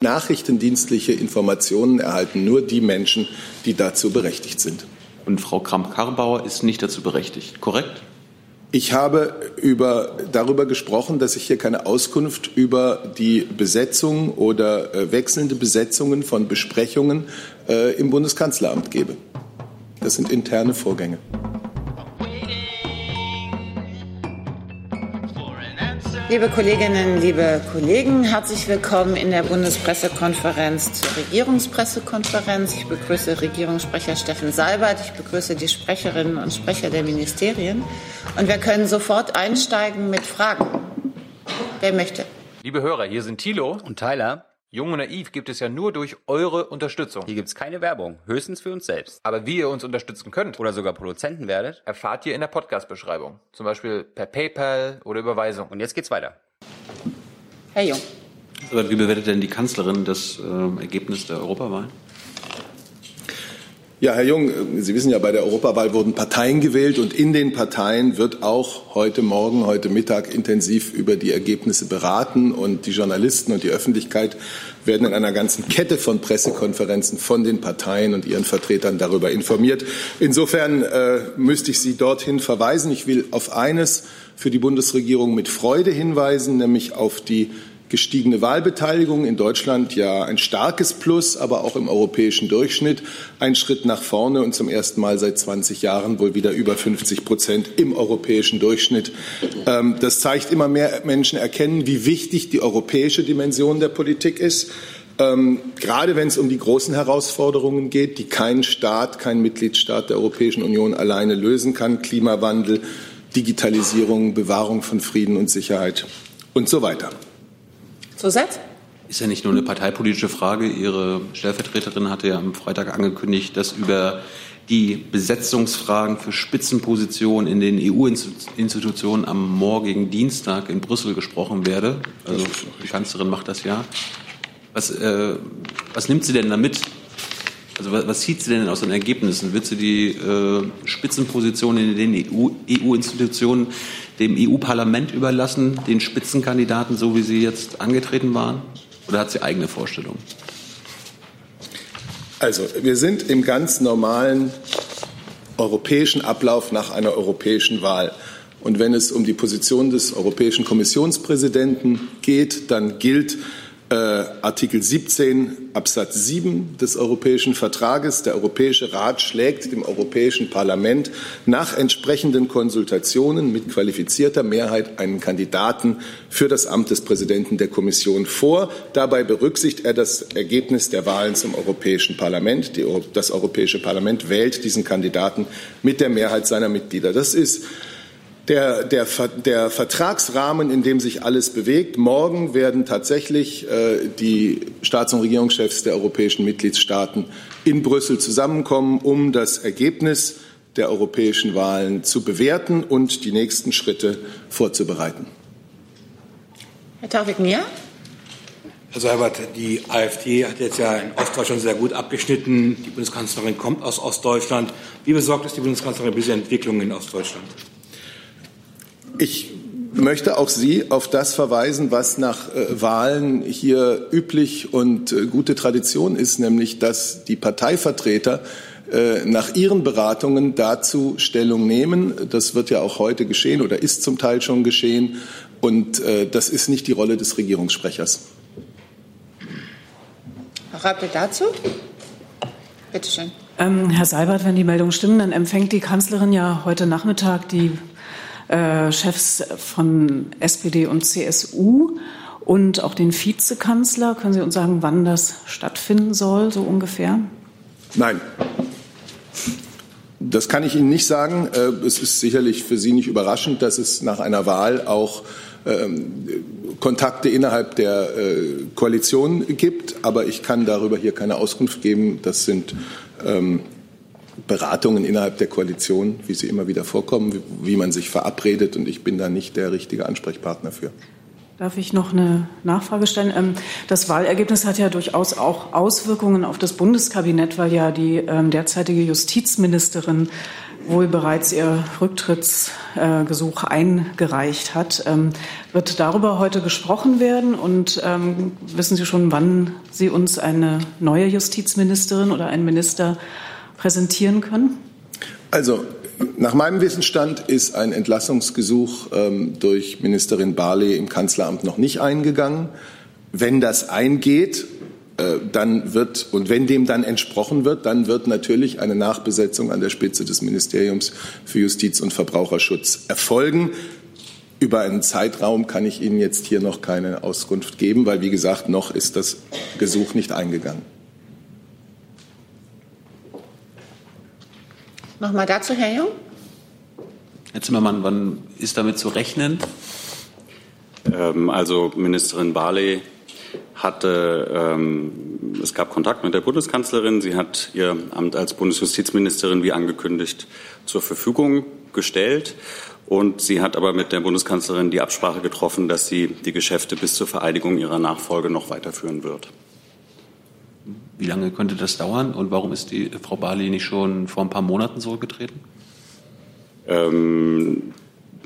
Nachrichtendienstliche Informationen erhalten nur die Menschen, die dazu berechtigt sind. Und Frau Kramp-Karrenbauer ist nicht dazu berechtigt, korrekt? Ich habe über, darüber gesprochen, dass ich hier keine Auskunft über die Besetzung oder äh, wechselnde Besetzungen von Besprechungen äh, im Bundeskanzleramt gebe. Das sind interne Vorgänge. Liebe Kolleginnen, liebe Kollegen, herzlich willkommen in der Bundespressekonferenz zur Regierungspressekonferenz. Ich begrüße Regierungssprecher Steffen Seibert, ich begrüße die Sprecherinnen und Sprecher der Ministerien und wir können sofort einsteigen mit Fragen. Wer möchte? Liebe Hörer, hier sind Thilo und Tyler. Jung und Naiv gibt es ja nur durch eure Unterstützung. Hier gibt es keine Werbung, höchstens für uns selbst. Aber wie ihr uns unterstützen könnt oder sogar Produzenten werdet, erfahrt ihr in der Podcast-Beschreibung. Zum Beispiel per PayPal oder Überweisung. Und jetzt geht's weiter. Herr Jung. Aber wie bewertet denn die Kanzlerin das äh, Ergebnis der Europawahl? Ja, Herr Jung, Sie wissen ja, bei der Europawahl wurden Parteien gewählt und in den Parteien wird auch heute Morgen, heute Mittag intensiv über die Ergebnisse beraten und die Journalisten und die Öffentlichkeit werden in einer ganzen Kette von Pressekonferenzen von den Parteien und ihren Vertretern darüber informiert. Insofern äh, müsste ich Sie dorthin verweisen. Ich will auf eines für die Bundesregierung mit Freude hinweisen, nämlich auf die gestiegene Wahlbeteiligung in Deutschland ja ein starkes Plus, aber auch im europäischen Durchschnitt ein Schritt nach vorne und zum ersten Mal seit 20 Jahren wohl wieder über 50 Prozent im europäischen Durchschnitt. Ähm, das zeigt immer mehr Menschen erkennen, wie wichtig die europäische Dimension der Politik ist. Ähm, gerade wenn es um die großen Herausforderungen geht, die kein Staat, kein Mitgliedstaat der Europäischen Union alleine lösen kann, Klimawandel, Digitalisierung, Bewahrung von Frieden und Sicherheit und so weiter. Zusatz? Ist ja nicht nur eine parteipolitische Frage. Ihre Stellvertreterin hatte ja am Freitag angekündigt, dass über die Besetzungsfragen für Spitzenpositionen in den EU-Institutionen am morgigen Dienstag in Brüssel gesprochen werde. Also die Kanzlerin macht das ja. Was, äh, was nimmt sie denn damit? Also was, was zieht sie denn aus den Ergebnissen? Wird sie die äh, Spitzenpositionen in den EU-Institutionen dem EU-Parlament überlassen, den Spitzenkandidaten, so wie sie jetzt angetreten waren? Oder hat sie eigene Vorstellungen? Also, wir sind im ganz normalen europäischen Ablauf nach einer europäischen Wahl. Und wenn es um die Position des europäischen Kommissionspräsidenten geht, dann gilt äh, Artikel 17 Absatz 7 des Europäischen Vertrages. Der Europäische Rat schlägt dem Europäischen Parlament nach entsprechenden Konsultationen mit qualifizierter Mehrheit einen Kandidaten für das Amt des Präsidenten der Kommission vor. Dabei berücksichtigt er das Ergebnis der Wahlen zum Europäischen Parlament. Die, das Europäische Parlament wählt diesen Kandidaten mit der Mehrheit seiner Mitglieder. Das ist der, der, der Vertragsrahmen, in dem sich alles bewegt. Morgen werden tatsächlich äh, die Staats- und Regierungschefs der europäischen Mitgliedstaaten in Brüssel zusammenkommen, um das Ergebnis der europäischen Wahlen zu bewerten und die nächsten Schritte vorzubereiten. Herr Taufik Mir. Herr Seibert, die AfD hat jetzt ja in Ostdeutschland sehr gut abgeschnitten. Die Bundeskanzlerin kommt aus Ostdeutschland. Wie besorgt ist die Bundeskanzlerin über diese Entwicklungen in Ostdeutschland? Ich möchte auch Sie auf das verweisen, was nach äh, Wahlen hier üblich und äh, gute Tradition ist, nämlich dass die Parteivertreter äh, nach ihren Beratungen dazu Stellung nehmen. Das wird ja auch heute geschehen oder ist zum Teil schon geschehen. Und äh, das ist nicht die Rolle des Regierungssprechers. Herr Rappe dazu? Bitte schön. Ähm, Herr Seibert, wenn die Meldungen stimmen, dann empfängt die Kanzlerin ja heute Nachmittag die äh, Chefs von SPD und CSU und auch den Vizekanzler. Können Sie uns sagen, wann das stattfinden soll, so ungefähr? Nein. Das kann ich Ihnen nicht sagen. Äh, es ist sicherlich für Sie nicht überraschend, dass es nach einer Wahl auch ähm, Kontakte innerhalb der äh, Koalition gibt. Aber ich kann darüber hier keine Auskunft geben. Das sind ähm, Beratungen innerhalb der Koalition, wie sie immer wieder vorkommen, wie, man sich verabredet. Und ich bin da nicht der richtige Ansprechpartner für. Darf ich noch eine Nachfrage stellen? Ähm, das Wahlergebnis hat ja durchaus auch Auswirkungen auf das Bundeskabinett, weil ja die ähm, derzeitige Justizministerin wohl bereits ihr Rücktrittsgesuch eingereicht hat. Ähm, wird darüber heute gesprochen werden? Und wissen Sie schon, wann Sie uns eine neue Justizministerin oder einen Minister präsentieren können? Also nach meinem Wissensstand ist ein Entlassungsgesuch ähm, durch Ministerin Barley im Kanzleramt noch nicht eingegangen. Wenn das eingeht, äh, dann wird, und wenn dem dann entsprochen wird, dann wird natürlich eine Nachbesetzung an der Spitze des Ministeriums für Justiz und Verbraucherschutz erfolgen. Über einen Zeitraum kann ich Ihnen jetzt hier noch keine Auskunft geben, weil, wie gesagt, noch ist das Gesuch nicht eingegangen. Nochmal dazu, Herr Jung. Herr Zimmermann, wann ist damit zu rechnen? Ähm, also Ministerin Barley hatte, ähm, es gab Kontakt mit der Bundeskanzlerin. Sie hat ihr Amt als Bundesjustizministerin wie angekündigt zur Verfügung gestellt. Und sie hat aber mit der Bundeskanzlerin die Absprache getroffen, dass sie die Geschäfte bis zur Vereidigung ihrer Nachfolge noch weiterführen wird. Wie lange könnte das dauern und warum ist die Frau Barley nicht schon vor ein paar Monaten zurückgetreten? Ähm,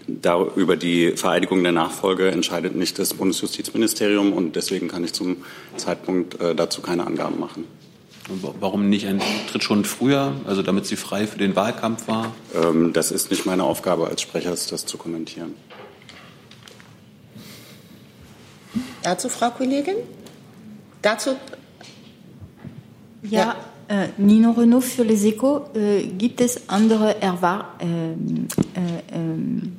da, über die Vereidigung der Nachfolge entscheidet nicht das Bundesjustizministerium und deswegen kann ich zum Zeitpunkt äh, dazu keine Angaben machen. Und warum nicht ein Tritt schon früher, also damit sie frei für den Wahlkampf war? Ähm, das ist nicht meine Aufgabe als Sprechers, das zu kommentieren. Dazu, Frau Kollegin? Dazu? Ja, ja. Äh, Nino Renault für Les Echos. Äh, gibt es andere Erwar ähm, äh, ähm,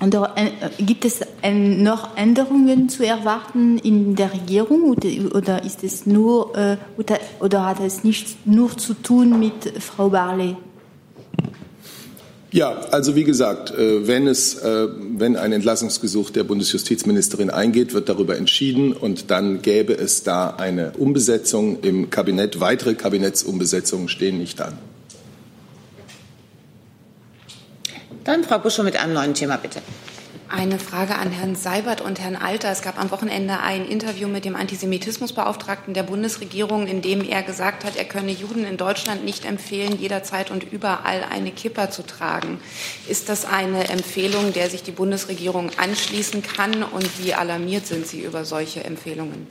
andere, äh, gibt es noch Änderungen zu erwarten in der Regierung oder, oder ist es nur äh, oder, oder, hat es nichts nur zu tun mit Frau Barley? Ja, also wie gesagt, äh, wenn es, äh, wenn ein Entlassungsgesuch der Bundesjustizministerin eingeht, wird darüber entschieden und dann gäbe es da eine Umbesetzung im Kabinett. Weitere Kabinettsumbesetzungen stehen nicht an. Dann Frau Buschow mit einem neuen Thema, bitte. Eine Frage an Herrn Seibert und Herrn Alter. Es gab am Wochenende ein Interview mit dem Antisemitismusbeauftragten der Bundesregierung, in dem er gesagt hat, er könne Juden in Deutschland nicht empfehlen, jederzeit und überall eine Kippa zu tragen. Ist das eine Empfehlung, der sich die Bundesregierung anschließen kann? Und wie alarmiert sind Sie über solche Empfehlungen?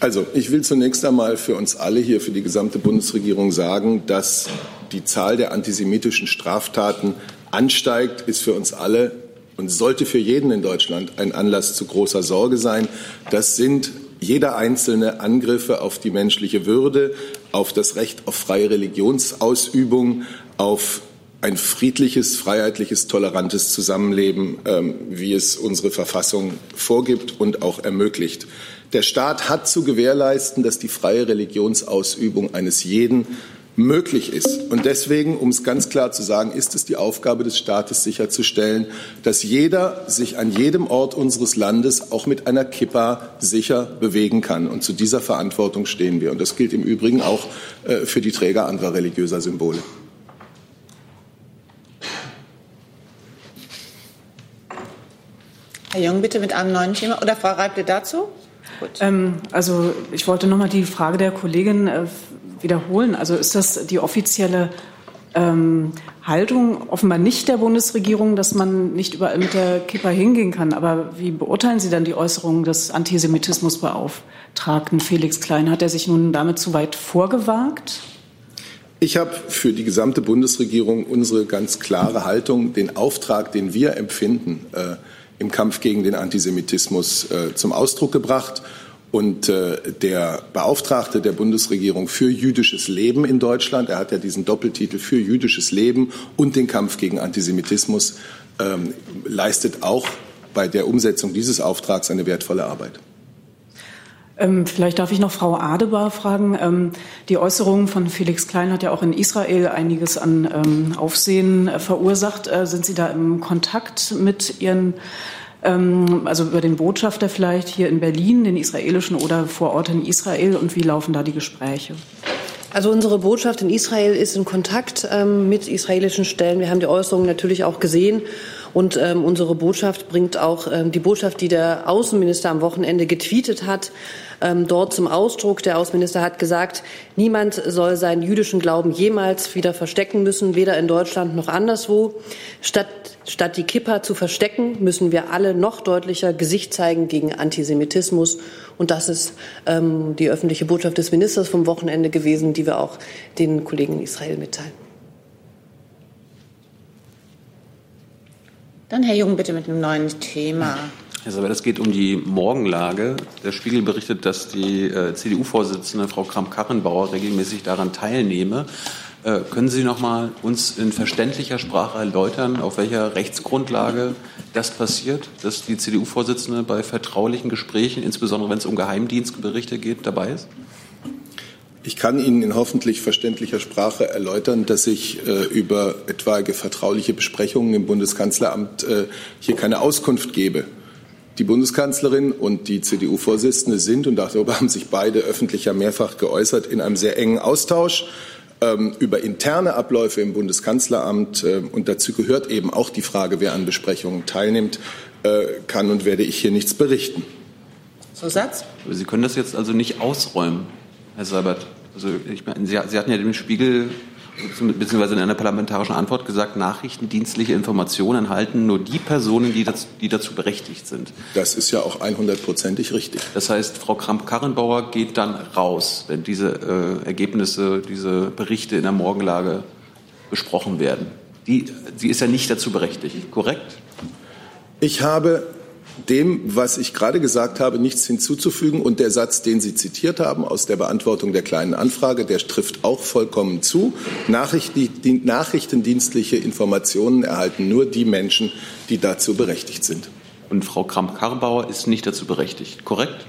Also, ich will zunächst einmal für uns alle hier, für die gesamte Bundesregierung sagen, dass die Zahl der antisemitischen Straftaten ansteigt, ist für uns alle und sollte für jeden in Deutschland ein Anlass zu großer Sorge sein. Das sind jeder einzelne Angriffe auf die menschliche Würde, auf das Recht auf freie Religionsausübung, auf ein friedliches, freiheitliches, tolerantes Zusammenleben, ähm, wie es unsere Verfassung vorgibt und auch ermöglicht. Der Staat hat zu gewährleisten, dass die freie Religionsausübung eines jeden möglich ist. Und deswegen, um es ganz klar zu sagen, ist es die Aufgabe des Staates sicherzustellen, dass jeder sich an jedem Ort unseres Landes auch mit einer Kippa sicher bewegen kann. Und zu dieser Verantwortung stehen wir. Und das gilt im Übrigen auch äh, für die Träger anderer religiöser Symbole. Herr Jung, bitte mit einem neuen Thema. Oder Frau Reible dazu? Ähm, also ich wollte noch mal die Frage der Kollegin äh, wiederholen. Also ist das die offizielle ähm, Haltung offenbar nicht der Bundesregierung, dass man nicht überall mit der Kippa hingehen kann. Aber wie beurteilen Sie dann die Äußerungen des Antisemitismusbeauftragten Felix Klein? Hat er sich nun damit zu weit vorgewagt? Ich habe für die gesamte Bundesregierung unsere ganz klare Haltung, den Auftrag, den wir empfinden, äh, im Kampf gegen den Antisemitismus äh, zum Ausdruck gebracht. Und äh, der Beauftragte der Bundesregierung für jüdisches Leben in Deutschland, er hat ja diesen Doppeltitel für jüdisches Leben und den Kampf gegen Antisemitismus, ähm, leistet auch bei der Umsetzung dieses Auftrags eine wertvolle Arbeit. Ähm, vielleicht darf ich noch Frau Adebar fragen. Ähm, die Äußerung von Felix Klein hat ja auch in Israel einiges an ähm, Aufsehen äh, verursacht. Äh, sind Sie da im Kontakt mit Ihren also über den Botschafter vielleicht hier in Berlin, den israelischen oder vor Ort in Israel und wie laufen da die Gespräche? Also unsere Botschaft in Israel ist in Kontakt ähm, mit israelischen Stellen. Wir haben die Äußerungen natürlich auch gesehen Und ähm, unsere Botschaft bringt auch ähm, die Botschaft, die der Außenminister am Wochenende getweetet hat, ähm, dort zum Ausdruck. Der Außenminister hat gesagt, niemand soll seinen jüdischen Glauben jemals wieder verstecken müssen, weder in Deutschland noch anderswo. Statt, statt die Kippa zu verstecken, müssen wir alle noch deutlicher Gesicht zeigen gegen Antisemitismus. Und das ist ähm, die öffentliche Botschaft des Ministers vom Wochenende gewesen, die wir auch den Kollegen in Israel mitteilen. Dann Herr Jung, bitte mit einem neuen Thema. Herr Saber, es geht um die Morgenlage. Der Spiegel berichtet, dass die äh, CDU-Vorsitzende Frau Kramp-Karrenbauer regelmäßig daran teilnehme. Äh, können Sie noch mal uns in verständlicher Sprache erläutern, auf welcher Rechtsgrundlage das passiert, dass die CDU-Vorsitzende bei vertraulichen Gesprächen, insbesondere wenn es um Geheimdienstberichte geht, dabei ist? Ich kann Ihnen in hoffentlich verständlicher Sprache erläutern, dass ich äh, über etwaige vertrauliche Besprechungen im Bundeskanzleramt äh, hier keine Auskunft gebe. Die Bundeskanzlerin und die CDU-Vorsitzende sind, und darüber haben sich beide öffentlich ja mehrfach geäußert, in einem sehr engen Austausch ähm, über interne Abläufe im Bundeskanzleramt. Äh, und dazu gehört eben auch die Frage, wer an Besprechungen teilnimmt, äh, kann und werde ich hier nichts berichten. Zusatz? Sie können das jetzt also nicht ausräumen, Herr Seibert. Also ich meine, Sie, Sie hatten ja dem Spiegel beziehungsweise in einer parlamentarischen Antwort gesagt, nachrichtendienstliche Informationen erhalten nur die Personen, die, das, die dazu berechtigt sind. Das ist ja auch 100%ig richtig. Das heißt, Frau Kramp-Karrenbauer geht dann raus, wenn diese äh, Ergebnisse, diese Berichte in der Morgenlage besprochen werden. Die, sie ist ja nicht dazu berechtigt, korrekt? Ich habe dem, was ich gerade gesagt habe, nichts hinzuzufügen. Und der Satz, den Sie zitiert haben aus der Beantwortung der kleinen Anfrage, der trifft auch vollkommen zu. nachrichtendienstliche Informationen erhalten nur die Menschen, die dazu berechtigt sind. Und Frau Kramp-Karrenbauer ist nicht dazu berechtigt, korrekt?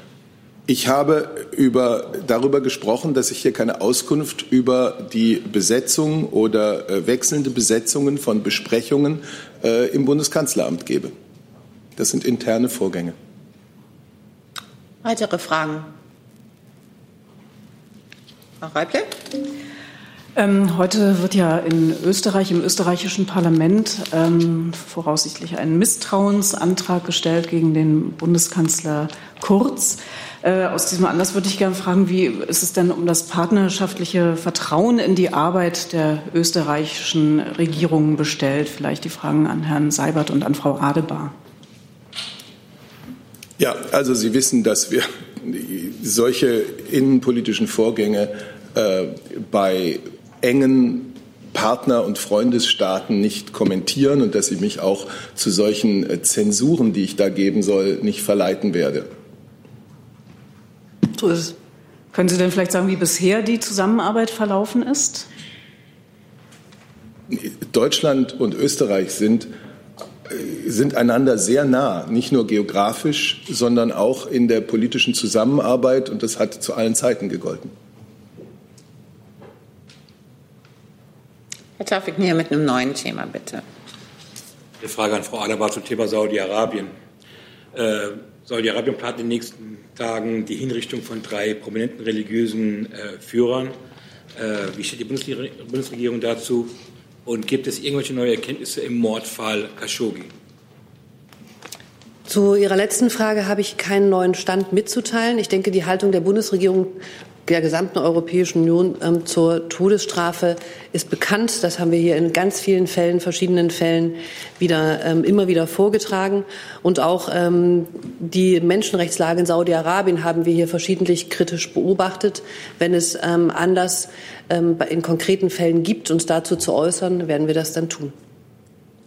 Ich habe über, darüber gesprochen, dass ich hier keine Auskunft über die Besetzung oder äh, wechselnde Besetzungen von Besprechungen äh, im Bundeskanzleramt gebe. Das sind interne Vorgänge. Weitere Fragen? Frau Reible? Ähm, heute wird ja in Österreich, im österreichischen Parlament, ähm, voraussichtlich ein Misstrauensantrag gestellt gegen den Bundeskanzler Kurz. Äh, aus diesem Anlass würde ich gerne fragen, wie ist es denn um das partnerschaftliche Vertrauen in die Arbeit der österreichischen Regierung bestellt? Vielleicht die Fragen an Herrn Seibert und an Frau Adebar. Ja, also Sie wissen, dass wir solche innenpolitischen Vorgänge äh, bei engen Partner- und Freundesstaaten nicht kommentieren und dass ich mich auch zu solchen äh, Zensuren, die ich da geben soll, nicht verleiten werde. So ist es. Können Sie denn vielleicht sagen, wie bisher die Zusammenarbeit verlaufen ist? Deutschland und Österreich sind sind einander sehr nah, nicht nur geografisch, sondern auch in der politischen Zusammenarbeit. Und das hat zu allen Zeiten gegolten. Herr Tafik, hier mit einem neuen Thema, bitte. Eine Frage an Frau Adabar zum Thema Saudi-Arabien. Äh, Saudi-Arabien plant in den nächsten Tagen die Hinrichtung von drei prominenten religiösen äh, Führern. Äh, wie steht die Bundesregierung dazu? Und gibt es irgendwelche neue Erkenntnisse im Mordfall Khashoggi? Zu Ihrer letzten Frage habe ich keinen neuen Stand mitzuteilen. Ich denke, die Haltung der Bundesregierung der gesamten Europäischen Union ähm, zur Todesstrafe ist bekannt. Das haben wir hier in ganz vielen Fällen, verschiedenen Fällen wieder, ähm, immer wieder vorgetragen. Und auch ähm, die Menschenrechtslage in Saudi-Arabien haben wir hier verschiedentlich kritisch beobachtet. Wenn es ähm, Anlass ähm, in konkreten Fällen gibt, uns dazu zu äußern, werden wir das dann tun.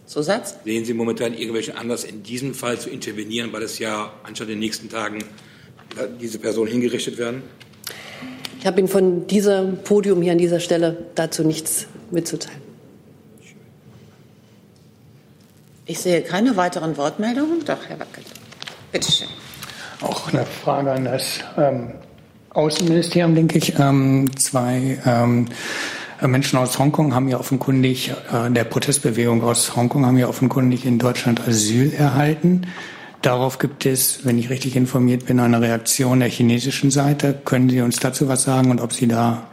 Zusatz? Sehen Sie momentan irgendwelchen Anlass, in diesem Fall zu intervenieren, weil es ja anstatt in den nächsten Tagen diese Personen hingerichtet werden? Ich habe Ihnen von diesem Podium hier an dieser Stelle dazu nichts mitzuteilen. Ich sehe keine weiteren Wortmeldungen. Doch, Herr Wackel. Bitte schön. Auch eine Frage an das ähm, Außenministerium, denke ich. Ähm, zwei ähm, Menschen aus Hongkong haben ja offenkundig, äh, der Protestbewegung aus Hongkong haben ja offenkundig in Deutschland Asyl erhalten. Darauf gibt es, wenn ich richtig informiert bin, eine Reaktion der chinesischen Seite. Können Sie uns dazu was sagen und ob Sie da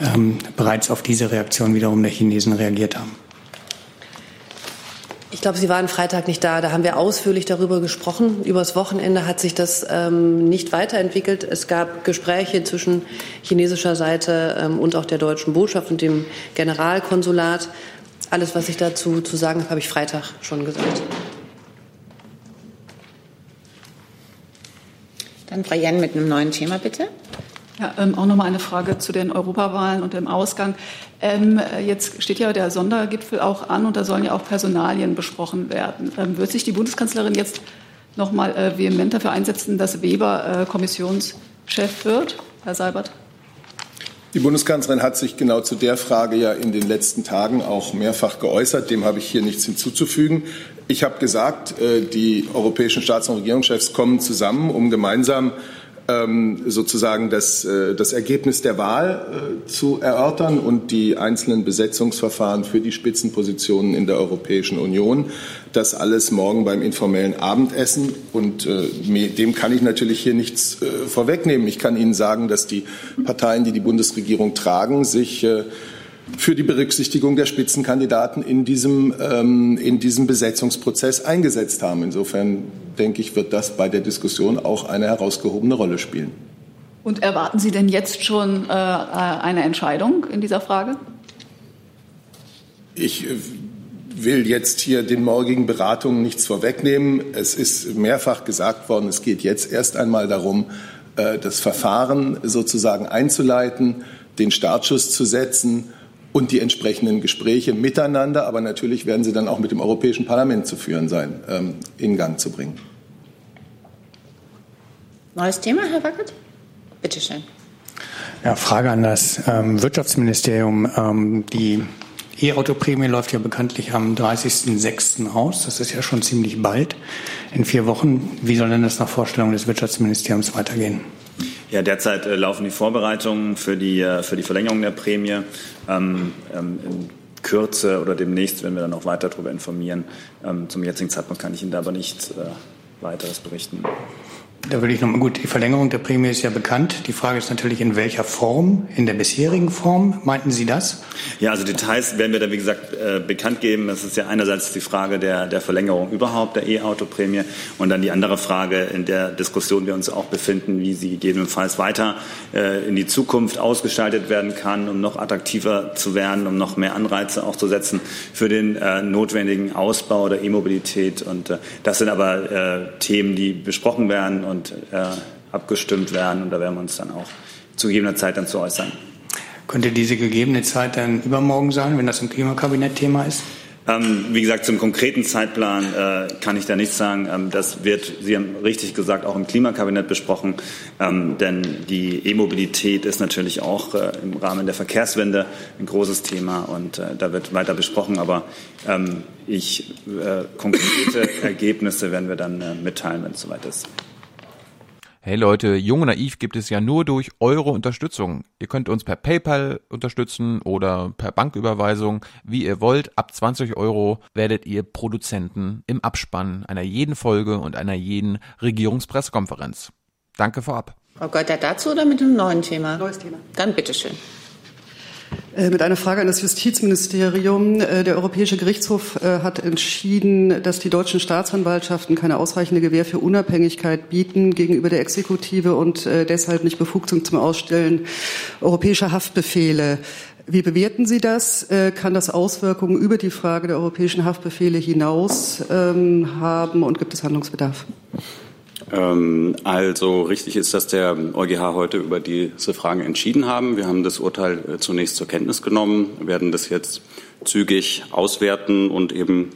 ähm, bereits auf diese Reaktion wiederum der Chinesen reagiert haben? Ich glaube, Sie waren Freitag nicht da. Da haben wir ausführlich darüber gesprochen. Übers Wochenende hat sich das ähm, nicht weiterentwickelt. Es gab Gespräche zwischen chinesischer Seite ähm, und auch der deutschen Botschaft und dem Generalkonsulat. Alles, was ich dazu zu sagen habe, habe ich Freitag schon gesagt. Dann Frau Jen mit einem neuen Thema, bitte. Ja, ähm, auch noch mal eine Frage zu den Europawahlen und dem Ausgang. Ähm, jetzt steht ja der Sondergipfel auch an und da sollen ja auch Personalien besprochen werden. Ähm, wird sich die Bundeskanzlerin jetzt noch mal äh, vehement dafür einsetzen, dass Weber äh, Kommissionschef wird, Herr Seibert? Die Bundeskanzlerin hat sich genau zu der Frage ja in den letzten Tagen auch mehrfach geäußert. Dem habe ich hier nichts hinzuzufügen. Ich habe gesagt, äh, die europäischen Staats- und Regierungschefs kommen zusammen, um gemeinsam ähm, sozusagen das, äh, das Ergebnis der Wahl äh, zu erörtern und die einzelnen Besetzungsverfahren für die Spitzenpositionen in der Europäischen Union. Das alles morgen beim informellen Abendessen. Und dem kann ich natürlich hier nichts vorwegnehmen. Ich kann Ihnen sagen, dass die Parteien, die die Bundesregierung tragen, sich für die Berücksichtigung der Spitzenkandidaten in diesem, ähm, in diesem Besetzungsprozess eingesetzt haben. Insofern denke ich, wird das bei der Diskussion auch eine herausgehobene Rolle spielen. Und erwarten Sie denn jetzt schon äh, eine Entscheidung in dieser Frage? Ich äh, will jetzt hier den morgigen Beratungen nichts vorwegnehmen. Es ist mehrfach gesagt worden, es geht jetzt erst einmal darum, äh, das Verfahren sozusagen einzuleiten, den Startschuss zu setzen und die entsprechenden Gespräche miteinander, aber natürlich werden sie dann auch mit dem Europäischen Parlament zu führen sein, ähm, in Gang zu bringen. Neues Thema, Herr Wackert? Bitte schön. Ja, Frage an das ähm, Wirtschaftsministerium. Ähm, die E-Auto-Prämie läuft ja bekanntlich am 30.06. aus. Das ist ja schon ziemlich bald, in vier Wochen. Wie soll denn das nach Vorstellung des Wirtschaftsministeriums weitergehen? Ja, derzeit äh, laufen die Vorbereitungen für die, äh, für die Verlängerung der Prämie. Ähm, ähm, in Kürze oder demnächst werden wir dann auch weiter darüber informieren. Ähm, zum jetzigen Zeitpunkt kann ich Ihnen da aber nichts äh, weiteres berichten. Da würde ich nochmal gut, die Verlängerung der Prämie ist ja bekannt. Die Frage ist natürlich, in welcher Form? In der bisherigen Form? Meinten Sie das? Ja, also Details werden wir dann, wie gesagt, äh, bekannt geben. Das ist ja einerseits die Frage der, der Verlängerung überhaupt der E-Auto-Prämie und dann die andere Frage in der Diskussion wir uns auch befinden, wie sie gegebenenfalls weiter äh, in die Zukunft ausgestaltet werden kann, um noch attraktiver zu werden, um noch mehr Anreize auch zu setzen für den äh, notwendigen Ausbau der E-Mobilität. Und das sind aber Themen, die besprochen werden und äh, abgestimmt werden. Und da werden wir uns dann auch zu gegebener Zeit dann zu äußern. Könnte diese gegebene Zeit dann übermorgen sein, wenn das im Klimakabinett Thema ist? Ähm, wie gesagt, zum konkreten Zeitplan äh, kann ich da nichts sagen. Ähm, das wird, Sie haben richtig gesagt, auch im Klimakabinett besprochen. Ähm, denn die E-Mobilität ist natürlich auch äh, im Rahmen der Verkehrswende ein großes Thema und äh, da wird weiter besprochen. Aber ähm, ich, äh, konkrete Ergebnisse werden wir dann äh, mitteilen, wenn es soweit ist. Hey Leute, Jung und Naiv gibt es ja nur durch eure Unterstützung. Ihr könnt uns per PayPal unterstützen oder per Banküberweisung, wie ihr wollt. Ab 20 Euro werdet ihr Produzenten im Abspann einer jeden Folge und einer jeden Regierungspressekonferenz. Danke vorab. Frau Goether dazu oder mit einem neuen Thema? Neues Thema. Dann bitteschön. Äh, mit einer Frage an das Justizministerium. Äh, der Europäische Gerichtshof äh, hat entschieden, dass die deutschen Staatsanwaltschaften keine ausreichende Gewähr für Unabhängigkeit bieten gegenüber der Exekutive und deshalb nicht befugt sind zum Ausstellen europäischer Haftbefehle. Wie bewerten Sie das? Kann das Auswirkungen über die Frage der europäischen Haftbefehle hinaus ähm, haben und gibt es Handlungsbedarf? Ähm, also richtig ist, dass der EuGH heute über diese Fragen entschieden haben. Wir haben das Urteil äh, zunächst zur Kenntnis genommen, werden das jetzt zügig auswerten und eben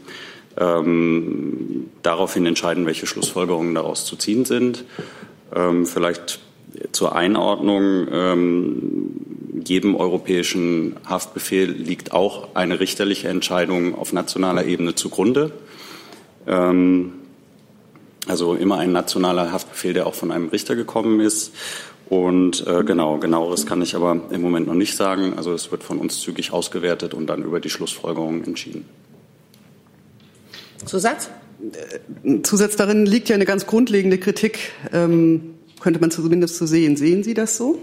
ähm, daraufhin entscheiden, welche Schlussfolgerungen daraus zu ziehen sind. Ähm, vielleicht zur Einordnung. Ähm, jedem europäischen Haftbefehl liegt auch eine richterliche Entscheidung auf nationaler Ebene zugrunde. Ähm, also immer ein nationaler Haftbefehl, der auch von einem Richter gekommen ist. Und äh, genau, genaueres kann ich aber im Moment noch nicht sagen. Also es wird von uns zügig ausgewertet und dann über die Schlussfolgerungen entschieden. Zusatz? Äh, Zusatz darin liegt ja eine ganz grundlegende Kritik, ähm, könnte man zumindest so sehen. Sehen Sie das so?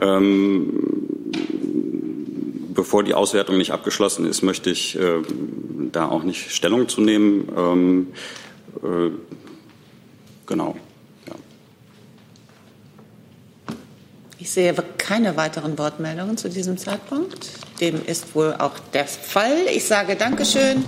Ähm, bevor die Auswertung nicht abgeschlossen ist, möchte ich äh, da auch nicht Stellung zu nehmen. Ähm, äh, genau. Ich sehe keine weiteren Wortmeldungen zu diesem Zeitpunkt. Dem ist wohl auch der Fall. Ich sage Dankeschön.